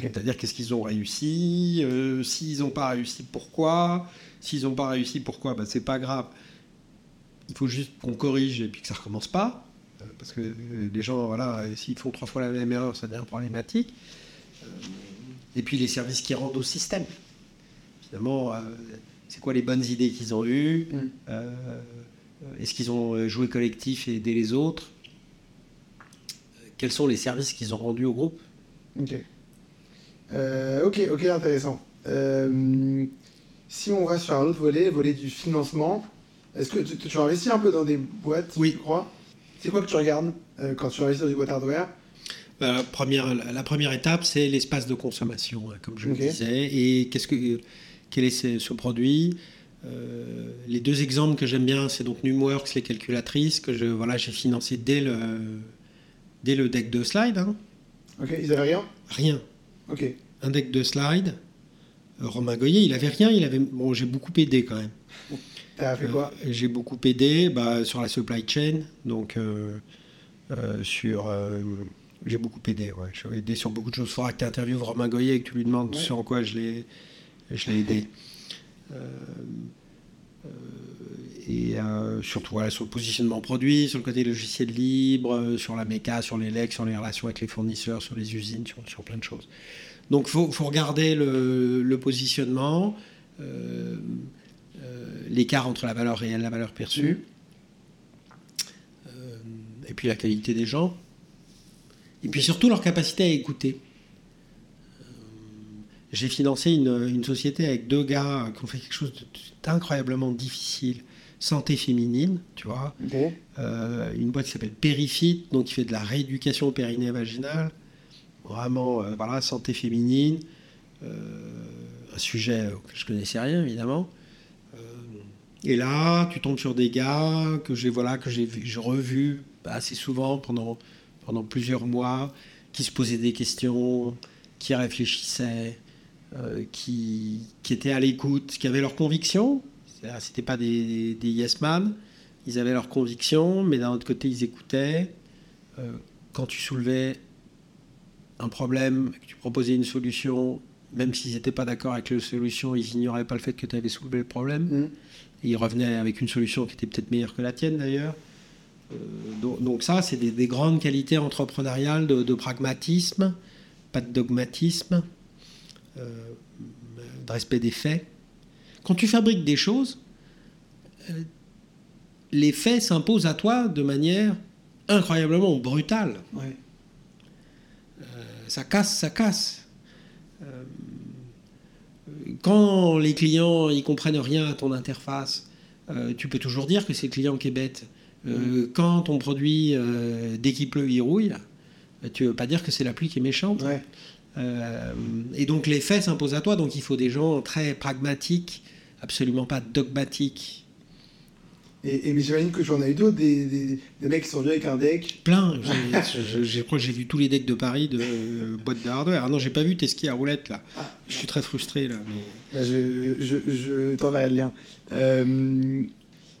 Speaker 2: C'est-à-dire qu'est-ce qu'ils ont réussi, euh, s'ils n'ont pas réussi, pourquoi, s'ils n'ont pas réussi, pourquoi, ben, c'est pas grave. Il faut juste qu'on corrige et puis que ça recommence pas. Euh, parce que euh, les gens, voilà, s'ils font trois fois la même erreur, ça devient problématique. et puis les services qui rendent au système. Finalement, c'est quoi les bonnes idées qu'ils ont eues mm. Est-ce qu'ils ont joué collectif et aidé les autres Quels sont les services qu'ils ont rendus au groupe?
Speaker 1: Euh, ok, ok, intéressant. Euh, si on va sur un autre volet, le volet du financement, est-ce que tu, tu, investis un peu dans des boîtes,
Speaker 2: oui.
Speaker 1: tu crois? C'est quoi que tu regardes euh, quand tu investis dans des boîtes hardware?
Speaker 2: Bah, la, première, la première étape, c'est l'espace de consommation, hein, comme je le disais. Et qu'est-ce que, quel est ce, produit Les deux exemples que j'aime bien, c'est donc Numworks, les calculatrices, que je, voilà, j'ai financé dès le, dès le deck de slide. Hein.
Speaker 1: Ok, ils avaient rien?
Speaker 2: Rien. Un deck de slide. Euh, Romain Goyer, il avait rien, il avait. Bon, j'ai beaucoup aidé quand même.
Speaker 1: T'as fait quoi?
Speaker 2: Euh, J'ai beaucoup aidé bah, sur la supply chain, donc euh, sur. j'ai beaucoup aidé, ouais. J'ai aidé sur beaucoup de choses. Il faudra que tu interviewes Romain Goyer et que tu lui demandes sur quoi je l'ai, je l'ai aidé. et surtout sur le positionnement produit, sur le côté logiciel libre, sur la méca, sur les legs, sur les relations avec les fournisseurs, sur les usines, sur, sur plein de choses. Donc il faut, regarder le, positionnement, euh, euh, l'écart entre la valeur réelle et la valeur perçue, euh, et puis la qualité des gens, et puis surtout leur capacité à écouter. J'ai financé une, société avec deux gars qui ont fait quelque chose d'incroyablement difficile. Santé féminine, tu vois. Euh, une boîte qui s'appelle Perifit, donc qui fait de la rééducation périnée vaginale. Vraiment, euh, voilà, santé féminine. un sujet que je connaissais rien, évidemment. et là, tu tombes sur des gars que j'ai voilà, que j'ai revu assez souvent pendant, pendant plusieurs mois, qui se posaient des questions, qui réfléchissaient, euh, qui, qui, étaient à l'écoute, qui avaient leurs convictions. C'était pas des, des, yes man. Ils avaient leurs convictions, mais d'un autre côté, ils écoutaient. Euh, quand tu soulevais un problème, que tu proposais une solution, même s'ils n'étaient pas d'accord avec la solution, ils ignoraient pas le fait que tu avais soulevé le problème. Mmh. ils revenaient avec une solution qui était peut-être meilleure que la tienne d'ailleurs. Euh, donc, ça, c'est des, grandes qualités entrepreneuriales de, pragmatisme, pas de dogmatisme, euh, de respect des faits. Quand tu fabriques des choses, euh, les faits s'imposent à toi de manière incroyablement brutale. ça casse, ça casse. quand les clients ils comprennent rien à ton interface, tu peux toujours dire que c'est le client qui est bête. Euh, quand ton produit, euh, dès qu'il pleut, il rouille, euh, tu veux pas dire que c'est la pluie qui est méchante. Et donc les faits s'imposent à toi, donc il faut des gens très pragmatiques, absolument pas dogmatiques.
Speaker 1: Et, mais j'imagine que j'en ai eu d'autres, des, des, mecs qui sont venus avec un deck.
Speaker 2: Plein. Je crois que j'ai vu tous les decks de Paris de boîte de hardware. Ah non, j'ai pas vu tes skis à roulette là. Ah. je suis très frustré là.
Speaker 1: Bah, je, je, je t'enverrai le lien.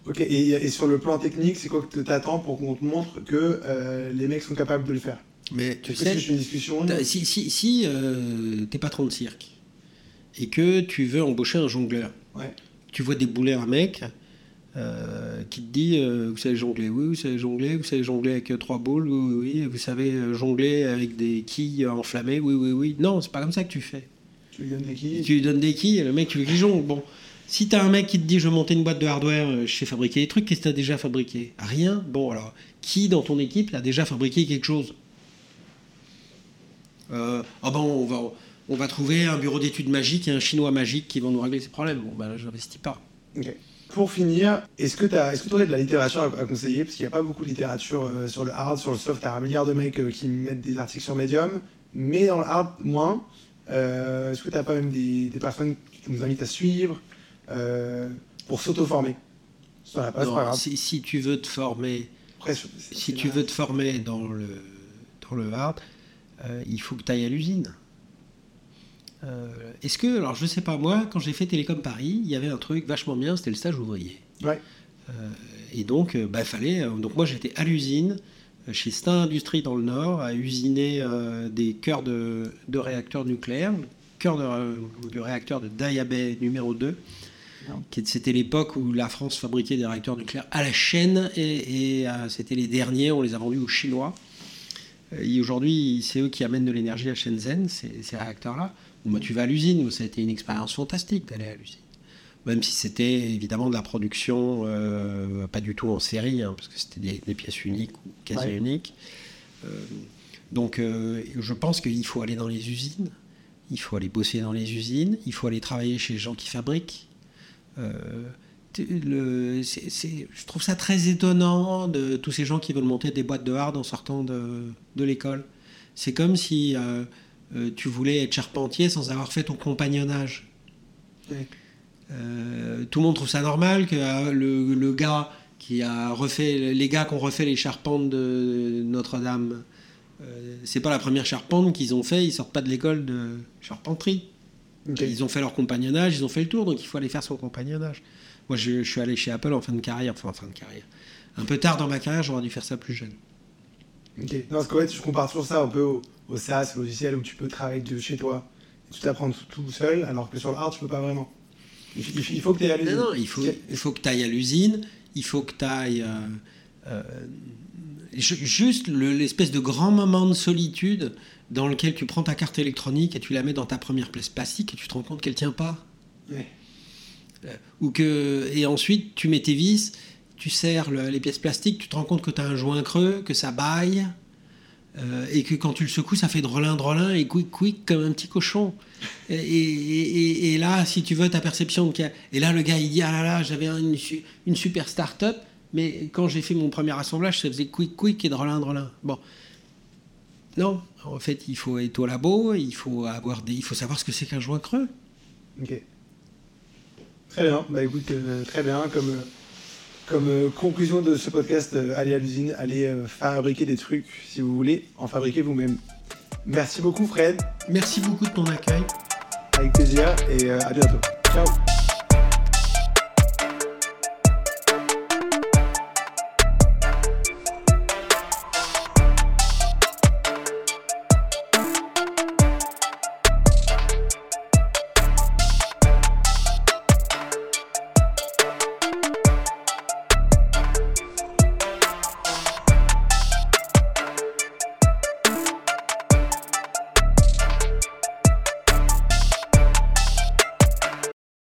Speaker 1: Ok, et, sur le plan technique, c'est quoi que tu attends pour qu'on te montre que euh, les mecs sont capables de le faire?
Speaker 2: Mais tu sais, une discussion si, si, si euh, t'es patron de cirque et que tu veux embaucher un jongleur, tu vois débouler un mec euh, qui te dit Vous savez jongler Oui, vous savez jongler, vous savez jongler avec trois boules, oui, oui, oui, vous savez jongler avec des quilles enflammées, oui, oui, oui. Non, c'est pas comme ça que tu fais.
Speaker 1: Tu lui donnes des quilles
Speaker 2: Tu lui donnes des quilles et le mec, tu veux qu'il jongle. Bon. Si tu as un mec qui te dit je veux monter une boîte de hardware, euh, je sais fabriquer des trucs, qu'est-ce que tu as déjà fabriqué Rien Bon, alors, qui dans ton équipe a déjà fabriqué quelque chose? Euh, ben, on va, on va trouver un bureau d'études magique et un chinois magique qui vont nous régler ces problèmes. Bon, ben, je n'investis pas.
Speaker 1: Pour finir, est-ce que tu est aurais de la littérature à, conseiller? Parce qu'il n'y a pas beaucoup de littérature euh, sur le hard, sur le soft. Tu as un milliard de mecs qui mettent des articles sur Medium, mais dans le hard, moins. est-ce que tu n'as pas même des, des personnes qui nous invitent à suivre euh, pour s'auto-former?
Speaker 2: Si, tu veux te former, si tu veux te former dans le, dans le hard, euh, il faut que tu ailles à l'usine. Euh, est-ce que, alors je sais pas, moi, quand j'ai fait Télécom Paris, il y avait un truc vachement bien, c'était le stage ouvrier.
Speaker 1: Ouais.
Speaker 2: et donc, bah, fallait. donc, moi, j'étais à l'usine, chez Stein Industrie dans le Nord, à usiner des cœurs de, de, réacteurs nucléaires, cœur de, de réacteur de Dayabé numéro 2. C'était l'époque où la France fabriquait des réacteurs nucléaires à la chaîne et, euh, c'était les derniers, on les a vendus aux Chinois. Euh, aujourd'hui, c'est eux qui amènent de l'énergie à Shenzhen, ces, ces réacteurs-là. Bon, tu vas à l'usine, ça a été une expérience fantastique d'aller à l'usine. Même si c'était évidemment de la production, euh, pas du tout en série, hein, parce que c'était des, pièces uniques ou quasi uniques. donc je pense qu'il faut aller dans les usines, il faut aller bosser dans les usines, il faut aller travailler chez les gens qui fabriquent, euh, je trouve ça très étonnant de tous ces gens qui veulent monter des boîtes de hard en sortant de, de l'école. C'est comme si euh, euh, tu voulais être charpentier sans avoir fait ton compagnonnage. tout le monde trouve ça normal que le, le, gars qui a refait les gars qui ont refait les charpentes de Notre-Dame, c'est pas la première charpente qu'ils ont fait. Ils sortent pas de l'école de charpenterie. Ils ont fait leur compagnonnage, ils ont fait le tour, donc il faut aller faire son compagnonnage. Moi, je, suis allé chez Apple en fin de carrière, enfin en fin de carrière. Un peu tard dans ma carrière, j'aurais dû faire ça plus jeune.
Speaker 1: Ok. Non, parce qu'en fait, je compare toujours ça un peu au, au SaaS, logiciel où tu peux travailler de chez toi et tu t'apprends tout, seul, alors que sur le hard, tu peux pas vraiment. Il, faut que tu ailles à l'usine.
Speaker 2: Non, non, il faut, il faut que tu ailles à l'usine, il faut que tu ailles. Euh, euh, juste l'espèce de grand moment de solitude dans lequel tu prends ta carte électronique et tu la mets dans ta première pièce plastique et tu te rends compte qu'elle tient pas. Euh, ou que, et ensuite, tu mets tes vis, tu serres les pièces plastiques, tu te rends compte que tu as un joint creux, que ça baille, Euh, et que quand tu le secoues, ça fait drôlin, drôlin et quick, quick comme un petit cochon. Et, là, si tu veux, ta perception. Et là, le gars, il dit Ah là là, j'avais une, super start-up, mais quand j'ai fait mon premier assemblage, ça faisait quick, quick et drôlin, drôlin. Bon. Non, en fait, il faut être au labo, il faut, avoir des, il faut savoir ce que c'est qu'un joint creux.
Speaker 1: Ok. Très bien, bah écoute, euh, très bien. Comme, euh, comme euh, conclusion de ce podcast, allez à l'usine, allez fabriquer des trucs si vous voulez, en fabriquer vous-même. Merci beaucoup Fred.
Speaker 2: Merci beaucoup de ton accueil.
Speaker 1: Avec plaisir et à bientôt. Ciao